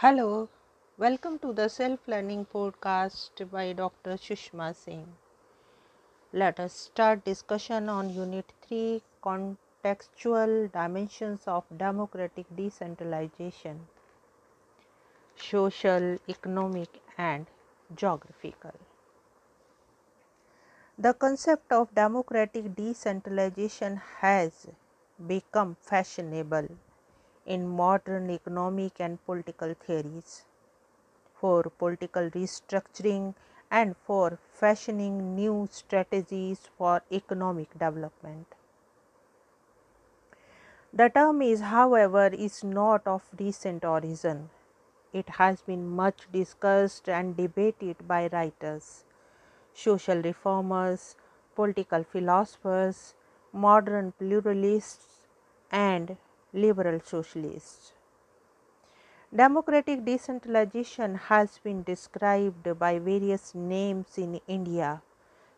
Hello, welcome to the Self Learning Podcast by Dr. Sushma Singh. Let us start discussion on Unit 3 Contextual Dimensions of Democratic Decentralization Social, Economic, and Geographical. The concept of democratic decentralization has become fashionable in modern economic and political theories. For political restructuring and for fashioning new strategies for economic development. The term is, however, is not of recent origin. It has been much discussed and debated by writers, social reformers, political philosophers, modern pluralists, and liberal socialists. Democratic decentralization has been described by various names in India,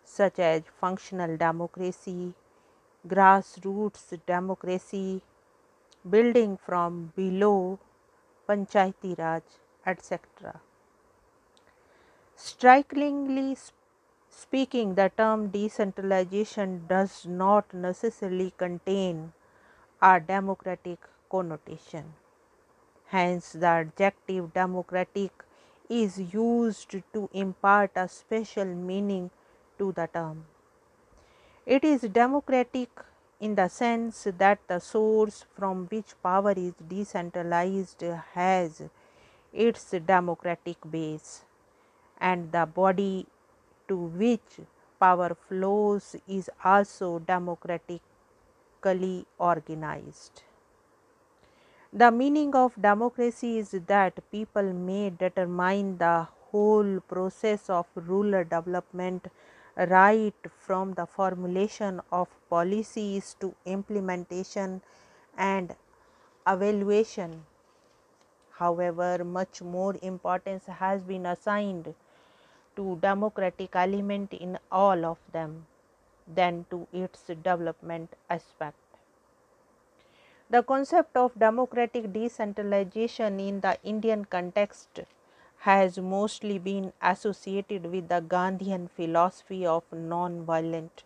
such as functional democracy, grassroots democracy, building from below, Panchayati Raj, etc. Strikingly speaking, the term decentralization does not necessarily contain a democratic connotation. Hence, the adjective democratic is used to impart a special meaning to the term. It is democratic in the sense that the source from which power is decentralized has its democratic base, and the body to which power flows is also organized. The meaning of democracy is that people may determine the whole process of rural development right from the formulation of policies to implementation and evaluation. However, much more importance has been assigned to democratic element in all of them than to its development aspect. The concept of democratic decentralization in the Indian context has mostly been associated with the Gandhian philosophy of non-violent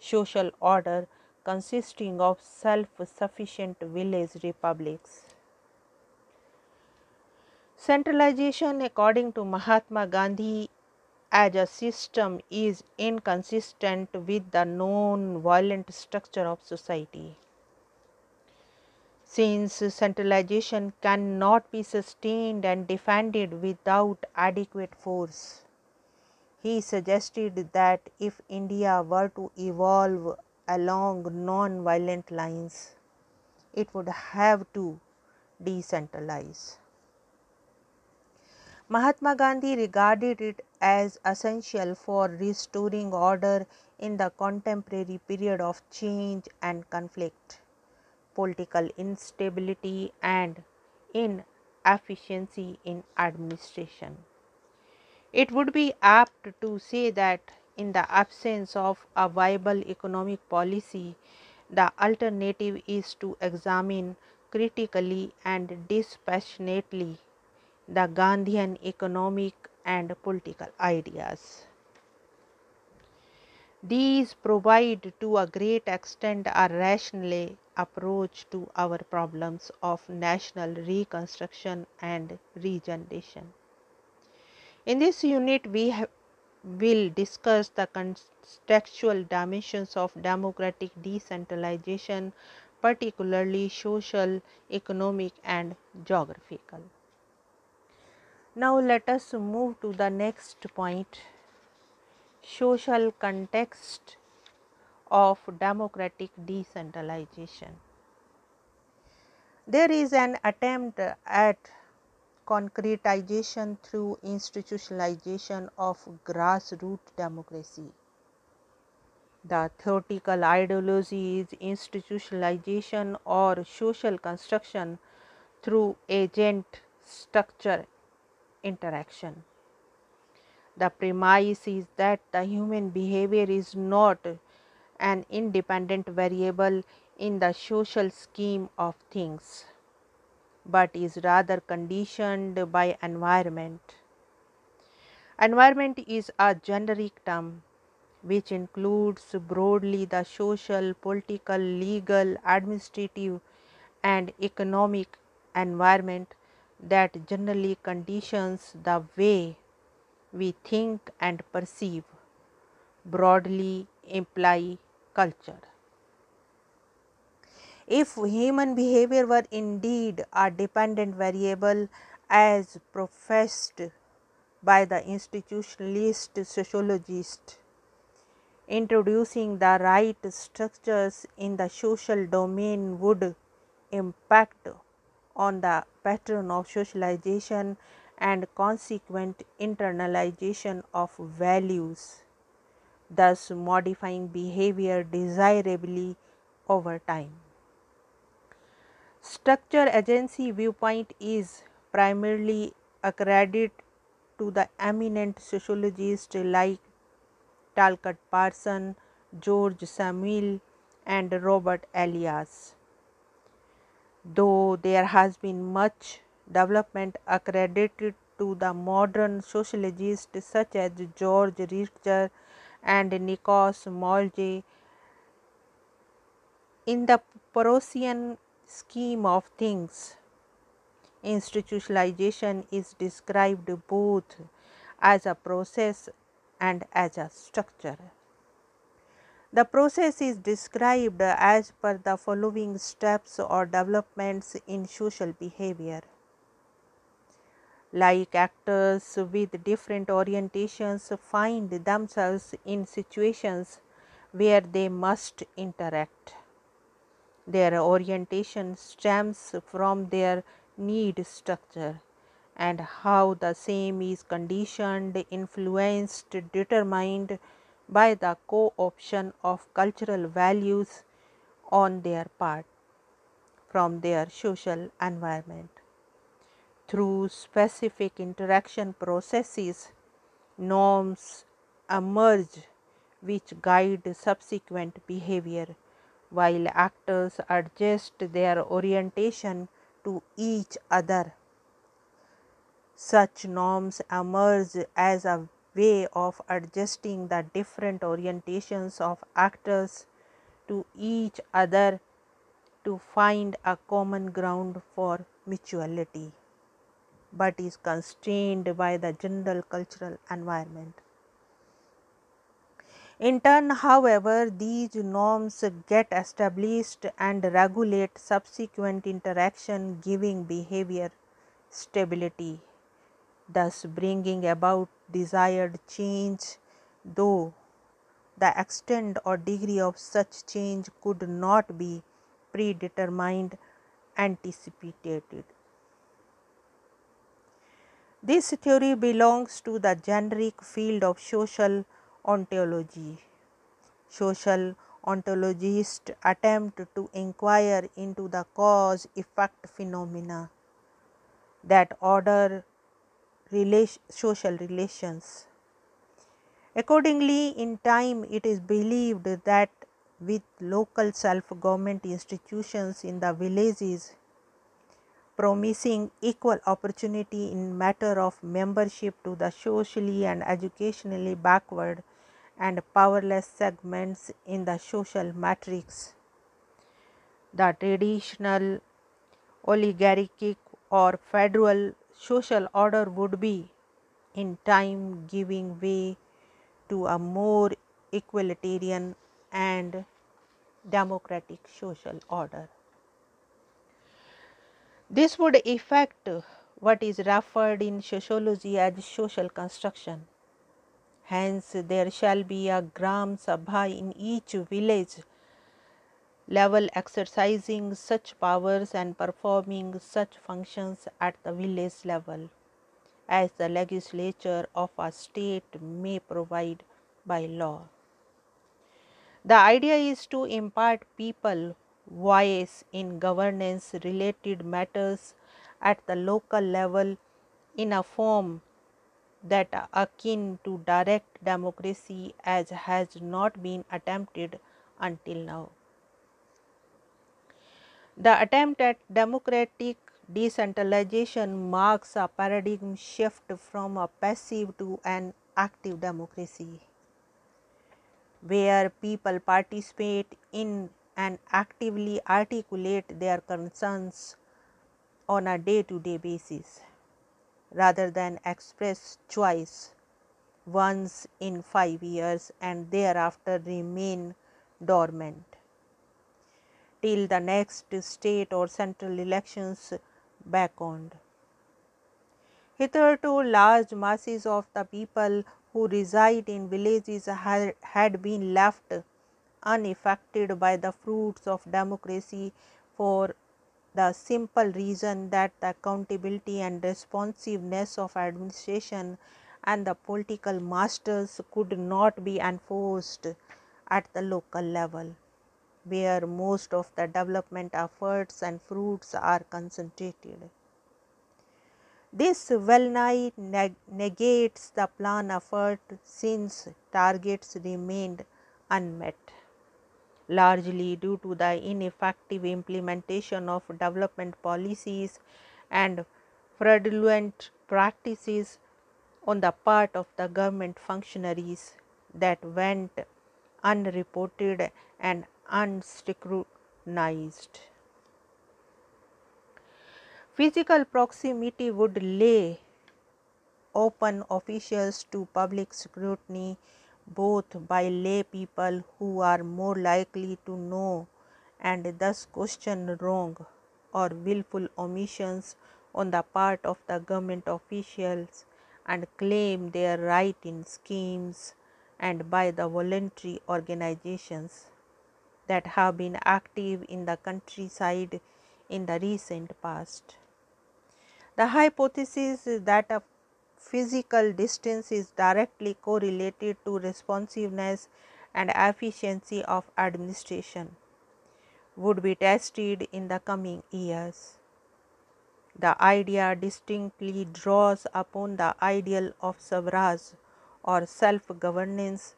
social order consisting of self-sufficient village republics. Centralization according to Mahatma Gandhi as a system is inconsistent with the non-violent structure of society. Since centralization cannot be sustained and defended without adequate force, he suggested that if India were to evolve along non-violent lines, it would have to decentralize. Mahatma Gandhi regarded it as essential for restoring order in the contemporary period of change and conflict political instability and inefficiency in administration. It would be apt to say that in the absence of a viable economic policy, the alternative is to examine critically and dispassionately the Gandhian economic and political ideas. These provide to a great extent a rational approach to our problems of national reconstruction and regeneration. In this unit, we will discuss the contextual dimensions of democratic decentralization, particularly social, economic, and geographical. Now, let us move to the next point social context of democratic decentralization. There is an attempt at concretization through institutionalization of grassroots democracy. The theoretical ideology is institutionalization or social construction through agent structure interaction. The premise is that the human behavior is not an independent variable in the social scheme of things. but is rather conditioned by environment. Environment is a generic term which includes broadly the social, political, legal, administrative, and economic environment that generally conditions the way we think and perceive, broadly imply culture. If human behavior were indeed a dependent variable as professed by the institutionalist sociologist, introducing the right structures in the social domain would impact on the pattern of socialization and consequent internalization of values, thus modifying behavior desirably over time. Structure agency viewpoint is primarily accredited to the eminent sociologists like Talcott Parson, George Simmel, and Norbert Elias. Though there has been much development accredited to the modern sociologists such as George Ritzer and Nikos Molge, in the Parsonian scheme of things, institutionalization is described both as a process and as a structure. The process is described as per the following steps or developments in social behavior. Like actors with different orientations find themselves in situations where they must interact. Their orientation stems from their need structure and how the same is conditioned, influenced, determined by the co option of cultural values on their part from their social environment. Through specific interaction processes, norms emerge which guide subsequent behavior while actors adjust their orientation to each other. Such norms emerge as a way of adjusting the different orientations of actors to each other to find a common ground for mutuality, but is constrained by the general cultural environment. In turn, however, these norms get established and regulate subsequent interaction, giving behavior stability, thus bringing about desired change, though the extent or degree of such change could not be predetermined, anticipated. This theory belongs to the generic field of social ontology. Social ontologists attempt to inquire into the cause effect phenomena that order relation, social relations. Accordingly, in time, it is believed that with local self government institutions in the villages promising equal opportunity in matter of membership to the socially and educationally backward and powerless segments in the social matrix. The traditional oligarchic or federal social order would be in time giving way to a more equalitarian and democratic social order. This would effect what is referred in sociology as social construction. Hence, there shall be a Gram Sabha in each village level exercising such powers and performing such functions at the village level as the legislature of a state may provide by law. The idea is to impart people voice in governance related matters at the local level in a form that akin to direct democracy as has not been attempted until now. The attempt at democratic decentralization marks a paradigm shift from a passive to an active democracy, where people participate in and actively articulate their concerns on a day to day basis rather than express choice once in five years and thereafter remain dormant till the next state or central elections beckoned. Hitherto, large masses of the people who reside in villages had, been left unaffected by the fruits of democracy for the simple reason that the accountability and responsiveness of administration and the political masters could not be enforced at the local level where most of the development efforts and fruits are concentrated. This well nigh negates the plan effort since targets remained unmet, largely due to the ineffective implementation of development policies and fraudulent practices on the part of the government functionaries that went unreported and unscrutinized. Physical proximity would lay open officials to public scrutiny both by lay people who are more likely to know and thus question wrong or willful omissions on the part of the government officials and claim their right in schemes and by the voluntary organizations that have been active in the countryside in the recent past. The hypothesis is that a physical distance is directly correlated to responsiveness and efficiency of administration would be tested in the coming years. The idea distinctly draws upon the ideal of Swaraj or self governance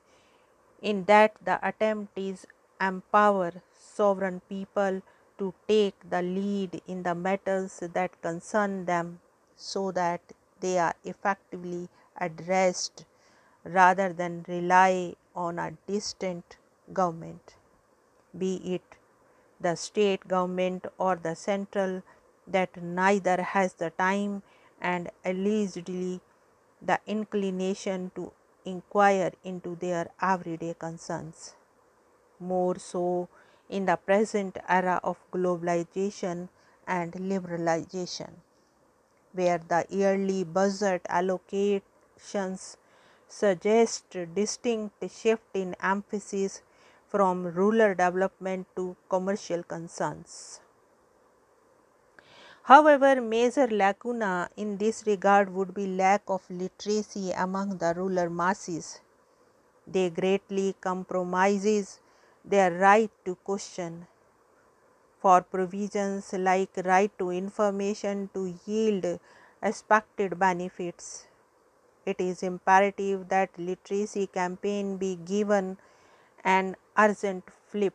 in that the attempt is empower sovereign people to take the lead in the matters that concern them so that they are effectively addressed rather than rely on a distant government, be it the state government or the central that neither has the time and allegedly the inclination to inquire into their everyday concerns. More so in the present era of globalization and liberalization, where the yearly budget allocations suggest distinct shift in emphasis from rural development to commercial concerns. However, major lacuna in this regard would be lack of literacy among the rural masses. They greatly compromises their right to question for provisions like right to information to yield expected benefits. It is imperative that literacy campaign be given an urgent flip.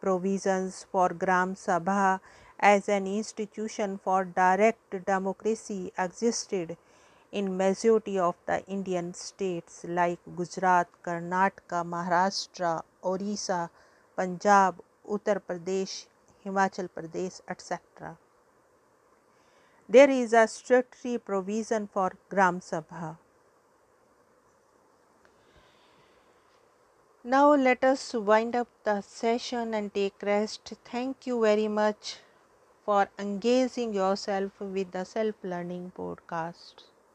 Provisions for Gram Sabha as an institution for direct democracy existed in majority of the Indian states like Gujarat, Karnataka, Maharashtra, Orissa, Punjab, Uttar Pradesh, Himachal Pradesh, etc. There is a statutory provision for Gram Sabha. Now let us wind up the session and take rest. Thank you very much for engaging yourself with the self learning podcast.